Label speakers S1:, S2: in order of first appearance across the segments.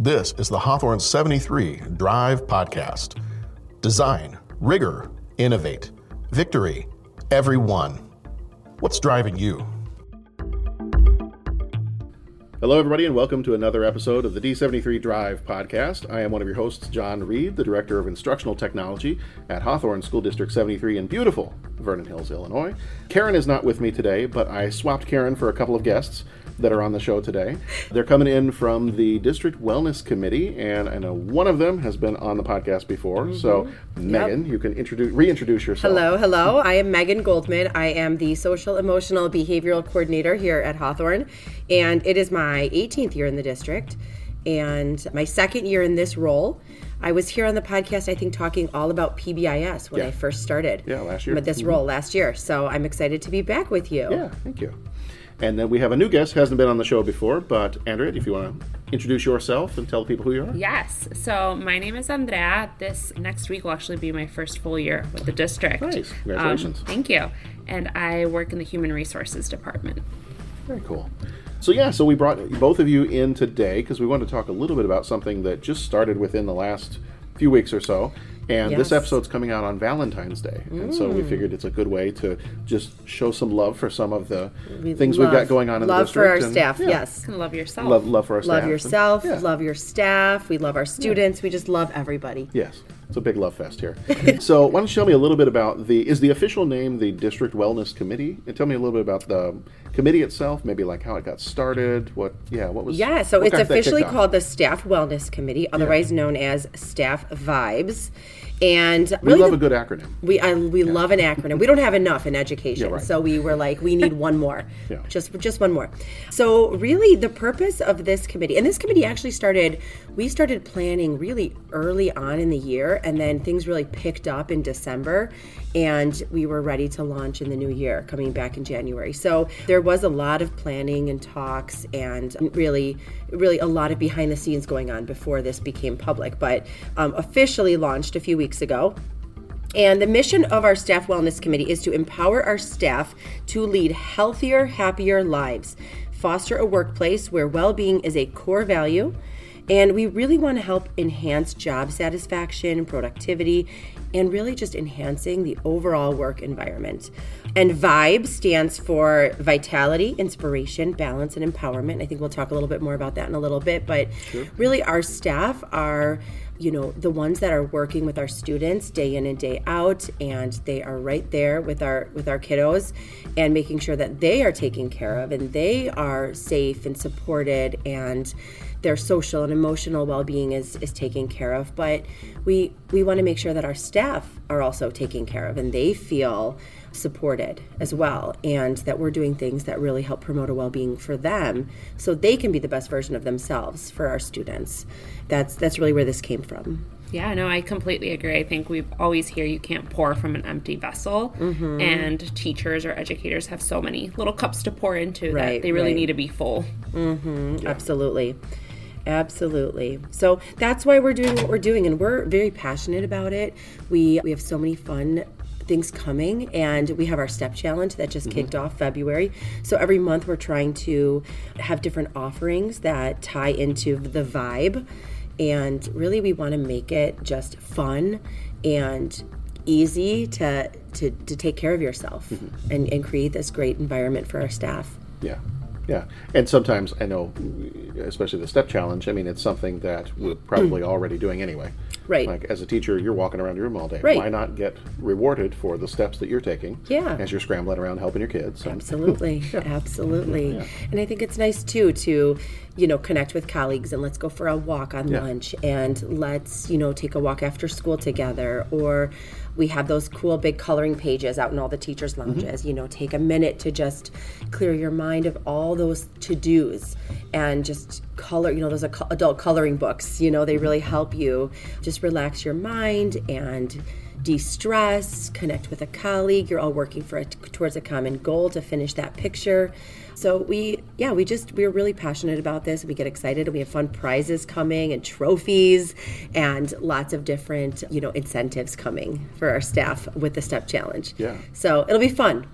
S1: This is the Hawthorn 73 Drive Podcast. Design, rigor, innovate, victory, everyone. What's driving you? Hello, everybody, and welcome to another episode of the D73 Drive podcast. I am one of your hosts, John Reed, the Director of Instructional Technology at Hawthorn School District 73 in beautiful Vernon Hills, Illinois. Karen is not with me today, but I swapped Karen for a couple of guests that are on the show today. They're coming in from the District Wellness Committee, and I know one of them has been on the podcast before. Mm-hmm. So, Megan, yep. you can introduce reintroduce yourself.
S2: Hello, hello. I am Megan Goldman. I am the Social Emotional Behavioral Coordinator here at Hawthorn, and it is my 18th year in the district and my second year in this role. I was here on the podcast, I think, talking all about PBIS when yeah. I first started.
S1: Yeah, last year.
S2: With this mm-hmm. role last year. So I'm excited to be back with you.
S1: Yeah, thank you. And then we have a new guest who hasn't been on the show before, but Andrea, if you want to introduce yourself and tell the people who you are.
S3: Yes. So my name is Andrea. This next week will actually be my first full year with the district.
S1: Nice. Congratulations.
S3: Um, thank you. And I work in the Human Resources Department.
S1: Very cool. So yeah, so we brought both of you in today because we wanted to talk a little bit about something that just started within the last few weeks or so, and yes. this episode's coming out on Valentine's Day. Mm. And so we mm. figured it's a good way to just show some love for some of the we things love, we've got going on in
S2: the
S1: district.
S2: Love for our and, staff, yeah. yes.
S3: And love yourself.
S1: Love, love for our
S2: staff.
S1: Love
S2: yourself, and, yeah. love your staff. We love our students. Yeah. We just love everybody.
S1: Yes. It's a big love fest here. so, why don't you tell me a little bit about the is the official name the District Wellness Committee? And tell me a little bit about the committee itself, maybe like how it got started. What, yeah, what was?
S2: Yeah, so it's officially called the Staff Wellness Committee, otherwise yeah. known as Staff Vibes. And
S1: really we love the, a good acronym.
S2: We I, we yeah. love an acronym. We don't have enough in education, yeah, right. so we were like, we need one more, yeah. just just one more. So really, the purpose of this committee, and this committee actually started. We started planning really early on in the year, and then things really picked up in December, and we were ready to launch in the new year, coming back in January. So there was a lot of planning and talks, and really, really a lot of behind the scenes going on before this became public. But um, officially launched a few weeks ago. And the mission of our Staff Wellness Committee is to empower our staff to lead healthier, happier lives, foster a workplace where well being is a core value. And we really want to help enhance job satisfaction, productivity, and really just enhancing the overall work environment. And VIBE stands for vitality, inspiration, balance, and empowerment. I think we'll talk a little bit more about that in a little bit, but sure. really, our staff are you know the ones that are working with our students day in and day out and they are right there with our with our kiddos and making sure that they are taken care of and they are safe and supported and their social and emotional well-being is is taken care of. But we we want to make sure that our staff are also taken care of and they feel supported as well and that we're doing things that really help promote a well-being for them so they can be the best version of themselves for our students that's that's really where this came from
S3: yeah, no, I completely agree. I think we always hear you can't pour from an empty vessel, mm-hmm. and teachers or educators have so many little cups to pour into right, that they really right. need to be full.
S2: Mm-hmm, yeah. Absolutely. Absolutely. So that's why we're doing what we're doing, and we're very passionate about it. We we have so many fun things coming and we have our step challenge that just mm-hmm. kicked off february so every month we're trying to have different offerings that tie into the vibe and really we want to make it just fun and easy to to, to take care of yourself mm-hmm. and, and create this great environment for our staff
S1: yeah yeah, and sometimes I know, especially the step challenge. I mean, it's something that we're probably already doing anyway.
S2: Right.
S1: Like as a teacher, you're walking around your room all day.
S2: Right.
S1: Why not get rewarded for the steps that you're taking?
S2: Yeah.
S1: As you're scrambling around helping your kids.
S2: Absolutely. yeah. Absolutely. Yeah. And I think it's nice too to, you know, connect with colleagues and let's go for a walk on yeah. lunch and let's, you know, take a walk after school together or we have those cool big coloring pages out in all the teachers' mm-hmm. lounges. Mm-hmm. You know, take a minute to just clear your mind of all those to dos and just color. You know, those adult coloring books. You know, they really help you just relax your mind and de-stress, connect with a colleague. You're all working for a, towards a common goal to finish that picture. So we, yeah, we just we're really passionate about this. We get excited. And we have fun prizes coming and trophies, and lots of different you know incentives coming for our staff with the step challenge.
S1: Yeah.
S2: So it'll be fun.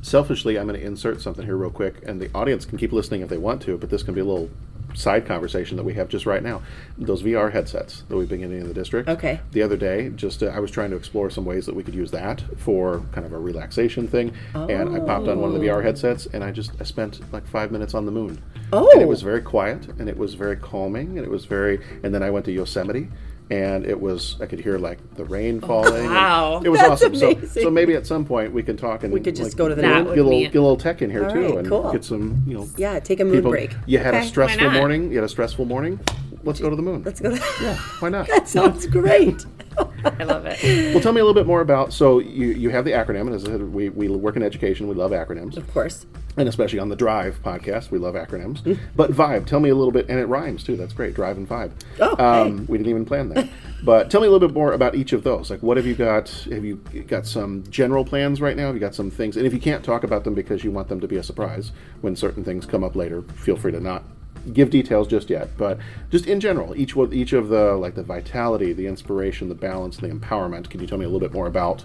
S1: Selfishly, I'm going to insert something here real quick, and the audience can keep listening if they want to, but this can be a little side conversation that we have just right now. Those VR headsets that we've been getting in the district.
S2: Okay.
S1: The other day, just uh, I was trying to explore some ways that we could use that for kind of a relaxation thing, oh. and I popped on one of the VR headsets, and I just I spent like five minutes on the moon.
S2: Oh.
S1: And it was very quiet, and it was very calming, and it was very. And then I went to Yosemite and it was I could hear like the rain oh, falling.
S3: Wow,
S1: it was That's awesome. So, so maybe at some point we can talk and
S2: we could just
S1: like,
S2: go to the
S1: get, get, a little, get a little tech in here
S2: All
S1: too,
S2: right,
S1: and
S2: cool.
S1: get some you know.
S2: Yeah, take a moon
S1: people,
S2: break.
S1: You had
S2: okay.
S1: a stressful morning. You had a stressful morning. Let's go to the moon.
S2: Let's go. To
S1: yeah, why not?
S2: that sounds great.
S3: I love it.
S1: Well, tell me a little bit more about. So you you have the acronym, and as I said, we we work in education. We love acronyms,
S2: of course,
S1: and especially on the Drive podcast, we love acronyms. Mm. But Vibe, tell me a little bit, and it rhymes too. That's great. Drive and Vibe.
S2: Oh,
S1: um, hey. we didn't even plan that. but tell me a little bit more about each of those. Like, what have you got? Have you got some general plans right now? Have you got some things? And if you can't talk about them because you want them to be a surprise when certain things come up later, feel free to not give details just yet, but just in general, each one, each of the like the vitality, the inspiration, the balance, the empowerment. Can you tell me a little bit more about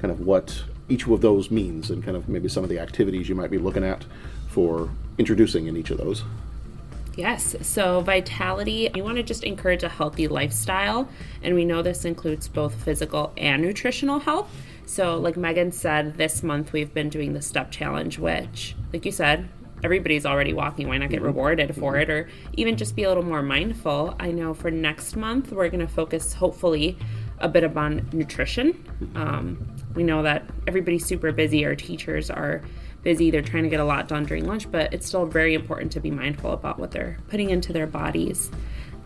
S1: kind of what each of those means, and kind of maybe some of the activities you might be looking at for introducing in each of those?
S3: Yes. So, vitality, we want to just encourage a healthy lifestyle. And we know this includes both physical and nutritional health. So, like Megan said, this month we've been doing the step challenge, which, like you said, everybody's already walking. Why not get mm-hmm. rewarded for it? Or even just be a little more mindful. I know for next month, we're going to focus, hopefully, a bit upon nutrition. Um, we know that everybody's super busy. Our teachers are busy. They're trying to get a lot done during lunch, but it's still very important to be mindful about what they're putting into their bodies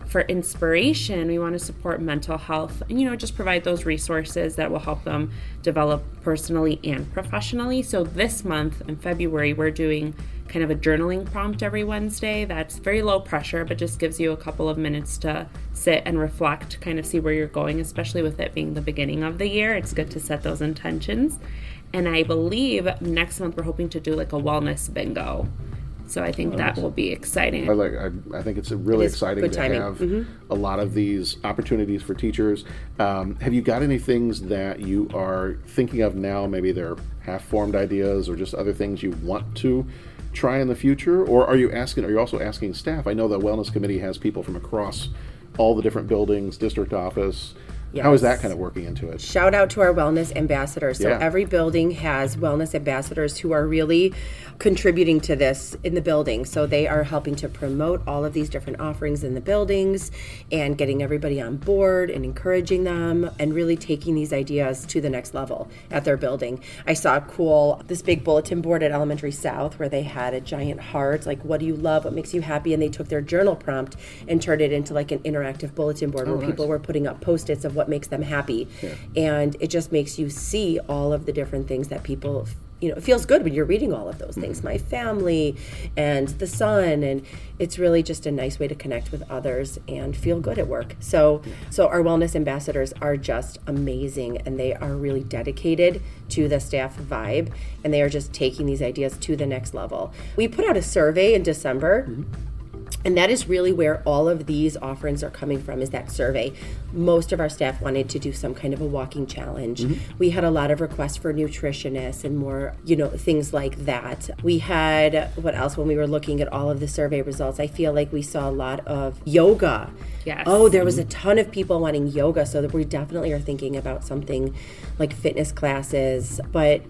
S3: for inspiration, we want to support mental health and, you know, just provide those resources that will help them develop personally and professionally. So this month in February, we're doing kind of a journaling prompt every Wednesday that's very low pressure, but just gives you a couple of minutes to sit and reflect, kind of see where you're going, especially with it being the beginning of the year. It's good to set those intentions. And I believe next month we're hoping to do like a wellness bingo. So I think that will be exciting.
S1: I like. I, I think it's really it exciting to have
S2: mm-hmm.
S1: a lot of these opportunities for teachers. Um, have you got any things that you are thinking of now? Maybe they're half-formed ideas, or just other things you want to try in the future. Or are you asking? Are you also asking staff? I know the wellness committee has people from across all the different buildings, district office. Yes. How is that kind of working into it?
S2: Shout out to our wellness ambassadors. So yeah. every building has wellness ambassadors who are really contributing to this in the building. So they are helping to promote all of these different offerings in the buildings and getting everybody on board and encouraging them and really taking these ideas to the next level at their building. I saw a cool this big bulletin board at Elementary South where they had a giant heart like what do you love, what makes you happy and they took their journal prompt and turned it into like an interactive bulletin board oh, where nice. people were putting up post-its of what makes them happy. Yeah. And it just makes you see all of the different things that people you know, it feels good when you're reading all of those things. Mm-hmm. My family and the sun, and it's really just a nice way to connect with others and feel good at work. So, so our wellness ambassadors are just amazing, and they are really dedicated to the staff vibe, and they are just taking these ideas to the next level. We put out a survey in December. Mm-hmm and that is really where all of these offerings are coming from is that survey. Most of our staff wanted to do some kind of a walking challenge. Mm-hmm. we had a lot of requests for nutritionists and more you know things like that. We had what else? When we were looking at all of the survey results i feel like we saw a lot of yoga.
S3: Yes.
S2: Oh there was a ton of people wanting yoga so that we definitely are thinking about something like fitness classes. But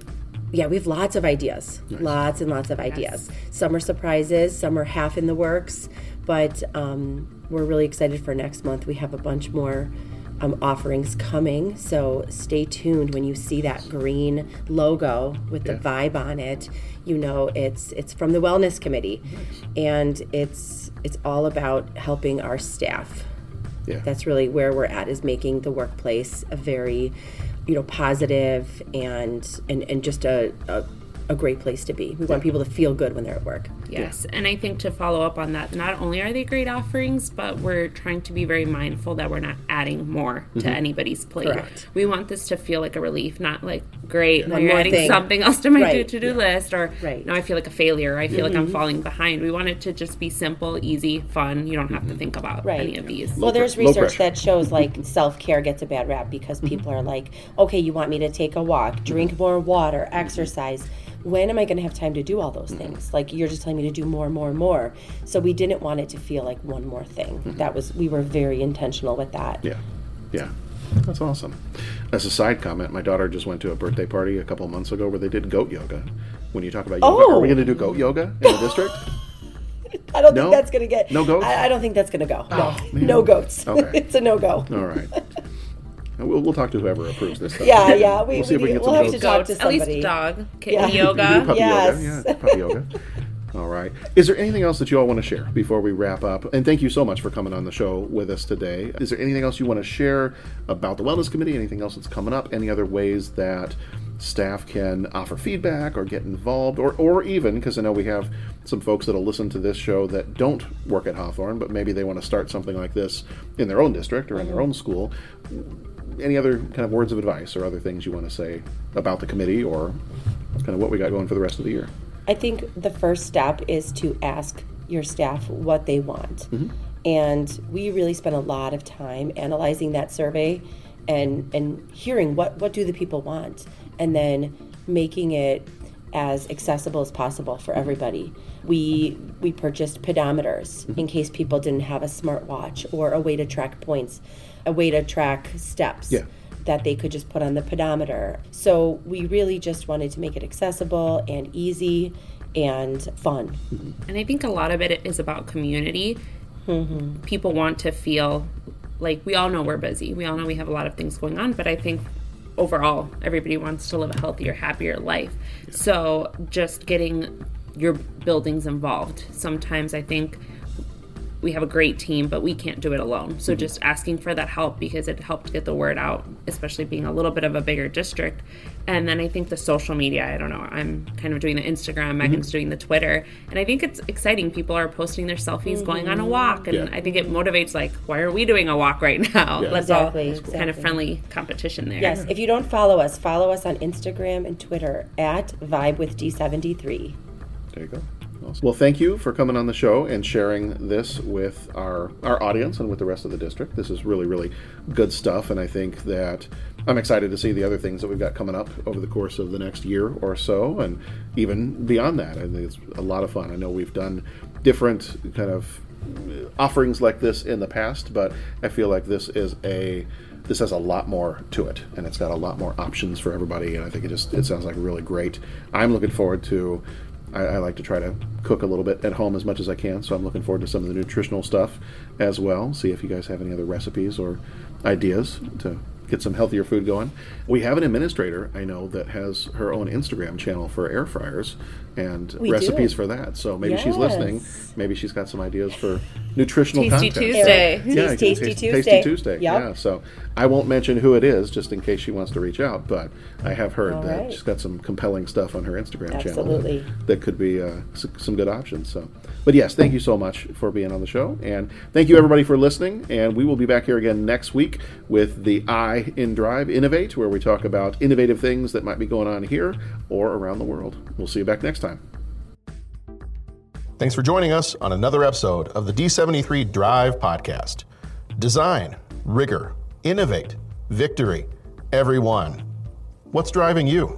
S2: yeah, we have lots of ideas, nice. lots and lots of ideas. Yes. Some are surprises, some are half in the works, but um, we're really excited for next month. We have a bunch more um, offerings coming, so stay tuned. When you see that green logo with the yeah. vibe on it, you know it's it's from the wellness committee, nice. and it's it's all about helping our staff.
S1: Yeah.
S2: That's really where we're at is making the workplace a very you know positive and and and just a, a a great place to be. We want people to feel good when they're at work.
S3: Yes, yeah. and I think to follow up on that, not only are they great offerings, but we're trying to be very mindful that we're not adding more mm-hmm. to anybody's plate.
S2: Correct.
S3: We want this to feel like a relief, not like great. Now you're adding thing. something else to my right. to do yeah. list, or
S2: right.
S3: now I feel like a failure. I feel mm-hmm. like I'm mm-hmm. falling behind. We want it to just be simple, easy, fun. You don't have to mm-hmm. think about right. any of these.
S2: Well, there's research that shows like self care gets a bad rap because mm-hmm. people are like, okay, you want me to take a walk, drink more water, exercise when am I going to have time to do all those mm-hmm. things? Like you're just telling me to do more, and more, and more. So we didn't want it to feel like one more thing. Mm-hmm. That was we were very intentional with that.
S1: Yeah, yeah. That's awesome. As a side comment, my daughter just went to a birthday party a couple months ago where they did goat yoga. When you talk about yoga, oh. are we going to do goat yoga in the district?
S2: I don't no? think that's going to get.
S1: No goats.
S2: I, I don't think that's going to go. Oh, no, no goats. Okay. it's a no go.
S1: All right. We'll, we'll talk to whoever approves this. Stuff.
S2: Yeah, yeah. We,
S1: will see if we can get
S3: we'll
S1: some
S3: have to talk to somebody. At least dog.
S2: Yeah.
S3: Yoga.
S1: puppy
S2: yes.
S1: yoga. Yeah, puppy yoga. All right. Is there anything else that you all want to share before we wrap up? And thank you so much for coming on the show with us today. Is there anything else you want to share about the Wellness Committee? Anything else that's coming up? Any other ways that staff can offer feedback or get involved? Or, or even, because I know we have some folks that'll listen to this show that don't work at Hawthorn, but maybe they want to start something like this in their own district or in their own school. Any other kind of words of advice or other things you want to say about the committee or kind of what we got going for the rest of the year?
S2: I think the first step is to ask your staff what they want. Mm-hmm. And we really spent a lot of time analyzing that survey and and hearing what what do the people want and then making it as accessible as possible for everybody. We we purchased pedometers mm-hmm. in case people didn't have a smartwatch or a way to track points, a way to track steps.
S1: Yeah
S2: that they could just put on the pedometer. So we really just wanted to make it accessible and easy and fun.
S3: And I think a lot of it is about community. Mm-hmm. People want to feel like we all know we're busy. We all know we have a lot of things going on, but I think overall everybody wants to live a healthier, happier life. So just getting your buildings involved. Sometimes I think we have a great team, but we can't do it alone. So mm-hmm. just asking for that help because it helped get the word out, especially being a little bit of a bigger district. And then I think the social media, I don't know, I'm kind of doing the Instagram, Megan's mm-hmm. doing the Twitter. And I think it's exciting. People are posting their selfies mm-hmm. going on a walk. And yeah. I think it motivates, like, why are we doing a walk right now?
S2: Yeah.
S3: Let's
S2: exactly,
S3: all
S2: exactly.
S3: kind of friendly competition there.
S2: Yes. If you don't follow us, follow us on Instagram and Twitter at Vibe with D73.
S1: There you go. Awesome. Well, thank you for coming on the show and sharing this with our, our audience and with the rest of the district. This is really, really good stuff, and I think that I'm excited to see the other things that we've got coming up over the course of the next year or so, and even beyond that. I think it's a lot of fun. I know we've done different kind of offerings like this in the past, but I feel like this is a this has a lot more to it and it's got a lot more options for everybody and i think it just it sounds like really great i'm looking forward to I, I, like to try to cook a little bit at home as much as I can, so I'm looking forward to some of the nutritional stuff as well. See if you guys have any other recipes or ideas to get some healthier food going. We have an administrator I know that has her own Instagram channel for air fryers and
S2: we
S1: recipes
S2: do.
S1: for that. So maybe yes. she's listening. Maybe she's got some ideas for nutritional
S3: Tasty
S1: content.
S3: Tuesday.
S1: So, yeah,
S2: Tasty, Tasty Tuesday.
S1: Tasty Tuesday. Yep. Yeah. So I won't mention who it is just in case she wants to reach out, but I have heard All that right. she's got some compelling stuff on her Instagram
S2: Absolutely.
S1: channel that could be uh, some good options. So, but yes, thank you so much for being on the show, and thank you everybody for listening. And we will be back here again next week with the I in Drive Innovate, where we talk about innovative things that might be going on here or around the world. We'll see you back next time. Thanks for joining us on another episode of the D73 Drive podcast. Design, rigor, innovate, victory, everyone. What's driving you?